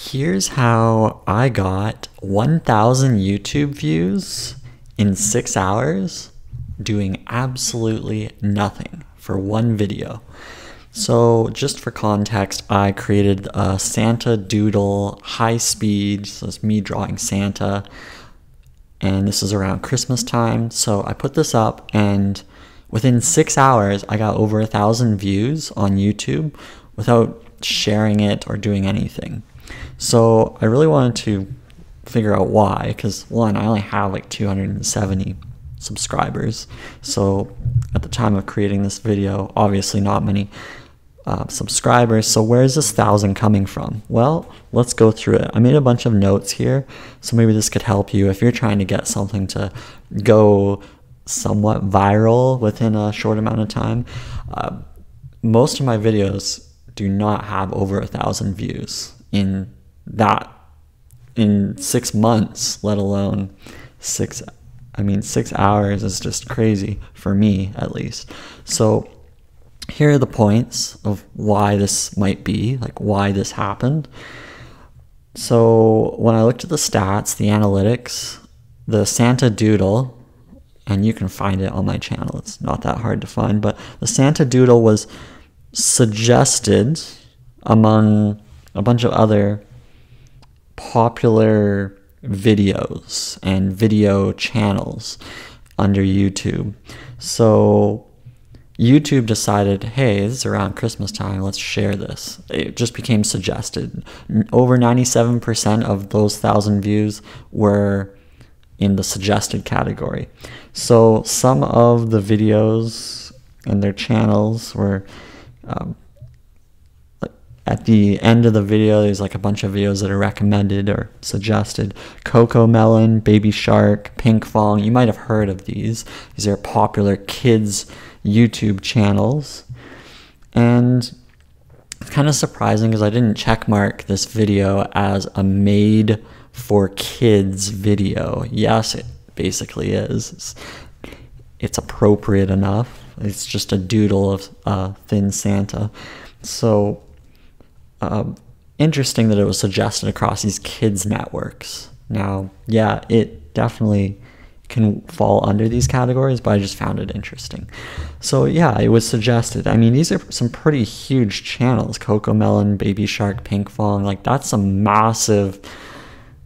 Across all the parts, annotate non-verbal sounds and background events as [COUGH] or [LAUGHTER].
Here's how I got 1,000 YouTube views in six hours doing absolutely nothing for one video. So, just for context, I created a Santa Doodle high speed. So, it's me drawing Santa. And this is around Christmas time. So, I put this up, and within six hours, I got over a thousand views on YouTube without sharing it or doing anything. So, I really wanted to figure out why because one i only have like 270 subscribers. So at the time of creating this video obviously not many uh, subscribers. So where is this thousand coming from? Well let's go through it. I made a bunch of notes here so maybe this could help you if you're trying to get something to go somewhat viral within a short amount of time. Uh, most of my videos do not have over a thousand views in that in six months, let alone six. I mean, six hours is just crazy for me, at least. So, here are the points of why this might be, like why this happened. So, when I looked at the stats, the analytics, the Santa Doodle, and you can find it on my channel, it's not that hard to find, but the Santa Doodle was suggested among a bunch of other popular videos and video channels under YouTube. So YouTube decided, hey, this is around Christmas time, let's share this. It just became suggested. Over 97% of those thousand views were in the suggested category. So some of the videos and their channels were um, at the end of the video, there's like a bunch of videos that are recommended or suggested. CoComelon, Baby Shark, Pink Pinkfong. You might have heard of these. These are popular kids YouTube channels. And it's kind of surprising because I didn't checkmark this video as a made for kids video. Yes, it basically is. It's, it's appropriate enough. It's just a doodle of uh, Thin Santa. So um, interesting that it was suggested across these kids networks. Now, yeah, it definitely can fall under these categories, but I just found it interesting. So yeah, it was suggested. I mean, these are some pretty huge channels: CoComelon, Baby Shark, Pink Pinkfong. Like that's a massive,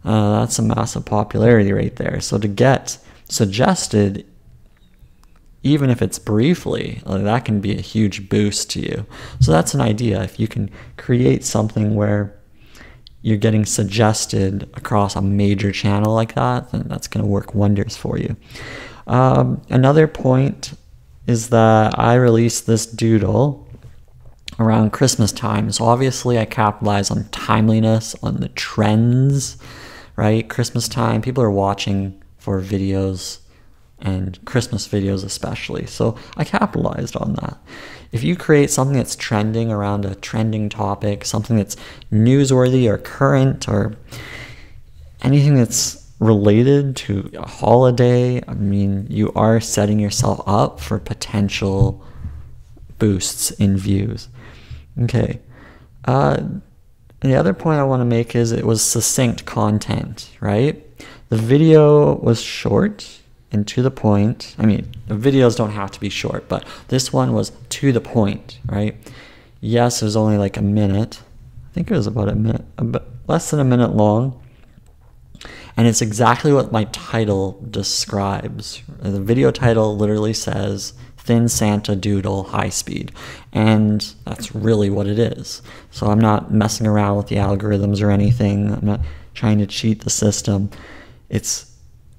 uh, that's a massive popularity right there. So to get suggested even if it's briefly, that can be a huge boost to you. So that's an idea. If you can create something where you're getting suggested across a major channel like that, then that's going to work wonders for you. Um, another point is that I released this doodle around Christmas time. So obviously, I capitalize on timeliness, on the trends, right? Christmas time, people are watching for videos and Christmas videos especially. So I capitalized on that. If you create something that's trending around a trending topic, something that's newsworthy or current or anything that's related to a holiday, I mean, you are setting yourself up for potential boosts in views. Okay. Uh, the other point I want to make is it was succinct content, right? The video was short and to the point. I mean, the videos don't have to be short, but this one was to the point, right? Yes, it was only like a minute. I think it was about a minute, about less than a minute long. And it's exactly what my title describes. The video title literally says Thin Santa Doodle High Speed. And that's really what it is. So I'm not messing around with the algorithms or anything. I'm not trying to cheat the system. It's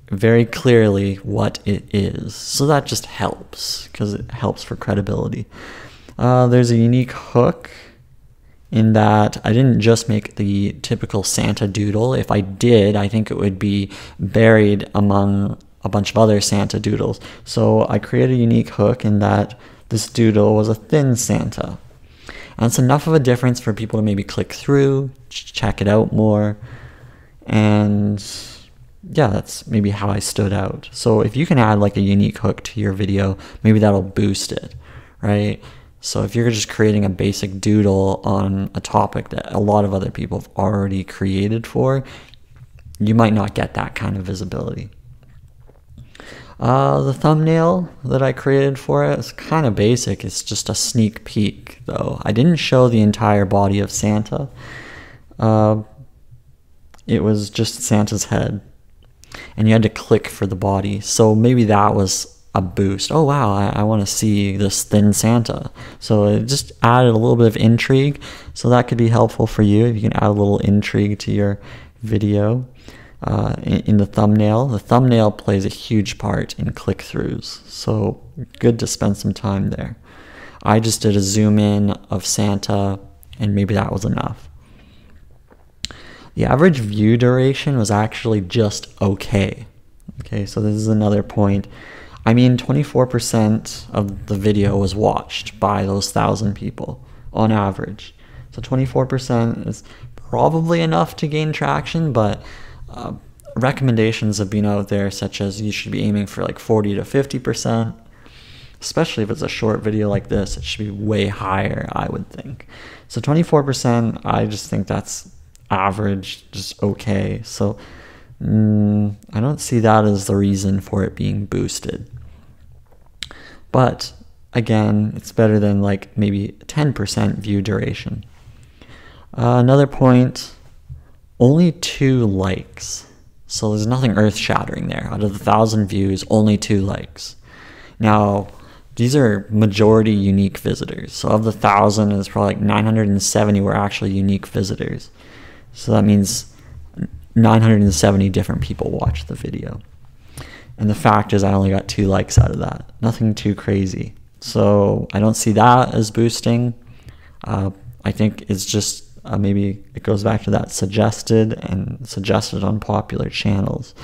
very clearly what it is. So that just helps because it helps for credibility. Uh, there's a unique hook in that I didn't just make the typical Santa doodle. If I did, I think it would be buried among a bunch of other Santa doodles. So I created a unique hook in that this doodle was a thin Santa. And it's enough of a difference for people to maybe click through, check it out more, and yeah, that's maybe how I stood out. So if you can add like a unique hook to your video, maybe that'll boost it, right? So if you're just creating a basic doodle on a topic that a lot of other people have already created for, you might not get that kind of visibility. Uh, the thumbnail that I created for it is kind of basic. It's just a sneak peek, though. I didn't show the entire body of Santa. Uh, it was just Santa's head, and you had to click for the body. So maybe that was a boost. Oh wow, I, I want to see this thin Santa. So it just added a little bit of intrigue. So that could be helpful for you if you can add a little intrigue to your video uh, in, in, the thumbnail. The thumbnail plays a huge part in click throughs. So good to spend some time there. I just did a zoom in of Santa, and maybe that was enough. The average view duration was actually just okay. Okay, so this is another point. I mean, 24% of the video was watched by those thousand people on average. So 24% is probably enough to gain traction, but uh, recommendations have been out there, such as you should be aiming for like 40 to 50%. Especially if it's a short video like this, it should be way higher, I would think. So 24%, I just think that's average, just okay. So mm, I don't see that as the reason for it being boosted. But again, it's better than like maybe 10% view duration. Uh, another point only two likes. So there's nothing earth shattering there. Out of the thousand views, only two likes. Now, these are majority unique visitors. So of the thousand, it's probably like 970 were actually unique visitors. So that means 970 different people watched the video. And the fact is, I only got two likes out of that. Nothing too crazy. So I don't see that as boosting. Uh, I think it's just uh, maybe it goes back to that suggested and suggested on popular channels.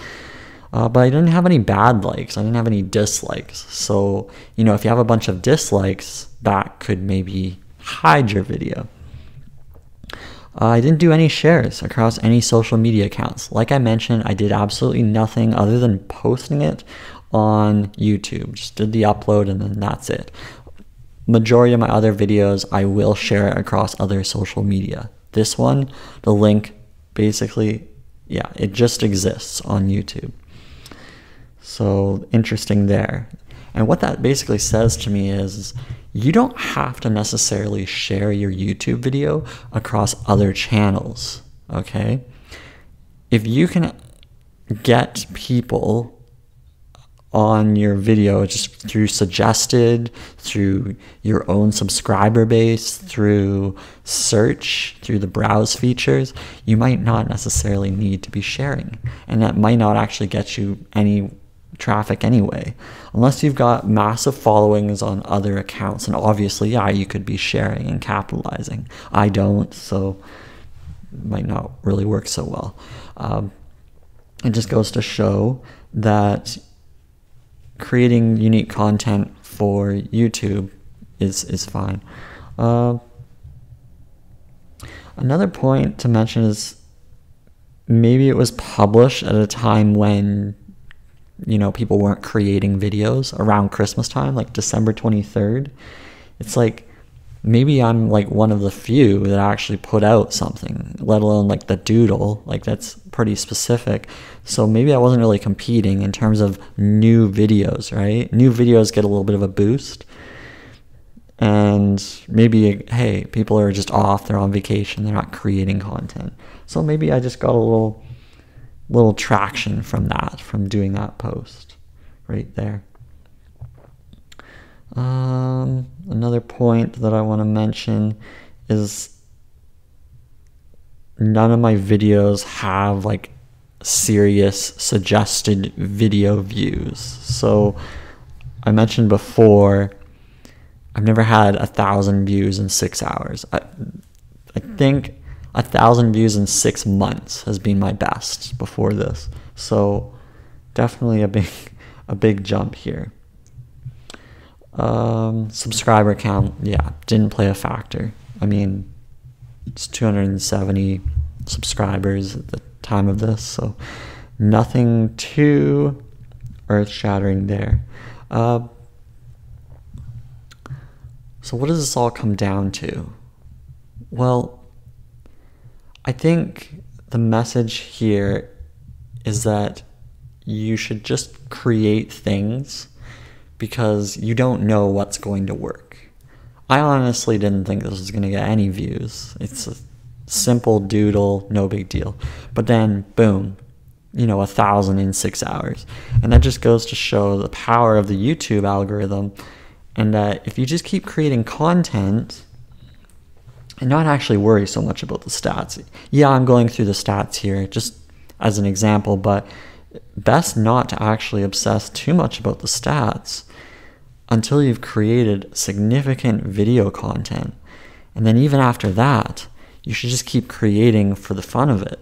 Uh, but I didn't have any bad likes. I didn't have any dislikes. So, you know, if you have a bunch of dislikes, that could maybe hide your video. Uh, I didn't do any shares across any social media accounts. Like I mentioned, I did absolutely nothing other than posting it on YouTube. Just did the upload and then that's it. Majority of my other videos, I will share it across other social media. This one, the link basically, yeah, it just exists on YouTube. So interesting there. And what that basically says to me is you don't have to necessarily share your YouTube video across other channels, okay? If you can get people on your video just through suggested, through your own subscriber base, through search, through the browse features, you might not necessarily need to be sharing. And that might not actually get you any traffic anyway. Unless you've got massive followings on other accounts, and obviously, yeah, you could be sharing and capitalizing. I don't, so it might not really work so well. Um, it just goes to show that creating unique content for YouTube is is fine. Uh, another point to mention is maybe it was published at a time when you know, people weren't creating videos around Christmas time, like December 23rd. It's like maybe I'm like one of the few that actually put out something, let alone like the doodle. Like that's pretty specific. So maybe I wasn't really competing in terms of new videos, right? New videos get a little bit of a boost. And maybe, hey, people are just off, they're on vacation, they're not creating content. So maybe I just got a little little traction from that, from doing that post right there. Um, another point that I want to mention is none of my videos have like serious suggested video views. So I mentioned before, I've never had a thousand views in six hours. I, I think a thousand views in six months has been my best before this. So definitely a big [LAUGHS] a big jump here. Um, subscriber count, yeah, didn't play a factor. I mean, it's 270 subscribers at the time of this, so nothing too earth shattering there. Uh, So, what does this all come down to? Well, I think the message here is that you should just create things because you don't know what's going to work. I honestly didn't think this was going to get any views. It's a simple doodle, no big deal. But then, boom, you know, a thousand in six hours. And that just goes to show the power of the YouTube algorithm. And that if you just keep creating content and not actually worry so much about the stats. Yeah, I'm going through the stats here just as an example, but best not to actually obsess too much about the stats until you've created significant video content. And then even after that, you should just keep creating for the fun of it.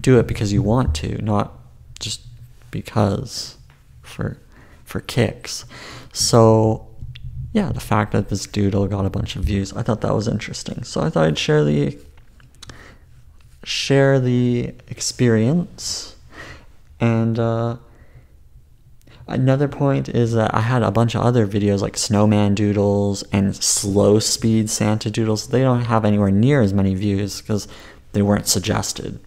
Do it because you want to, not just because for for kicks. So yeah, the fact that this doodle got a bunch of views, I thought that was interesting. So I thought I'd share the share the experience and uh, another point is that I had a bunch of other videos like snowman doodles and slow speed Santa doodles. They don't have anywhere near as many views because they weren't suggested.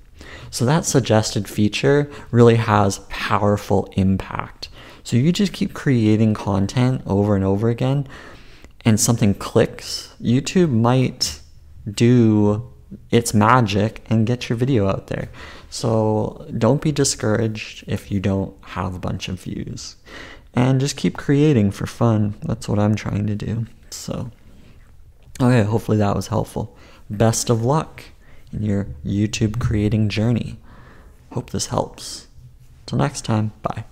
So that suggested feature really has powerful impact. So you just keep creating content over and over again and something clicks, YouTube might do its magic and get your video out there. So don't be discouraged if you don't have a bunch of views. And just keep creating for fun. That's what I'm trying to do. So, okay, hopefully that was helpful. Best of luck in your YouTube creating journey. Hope this helps. Till next time, bye.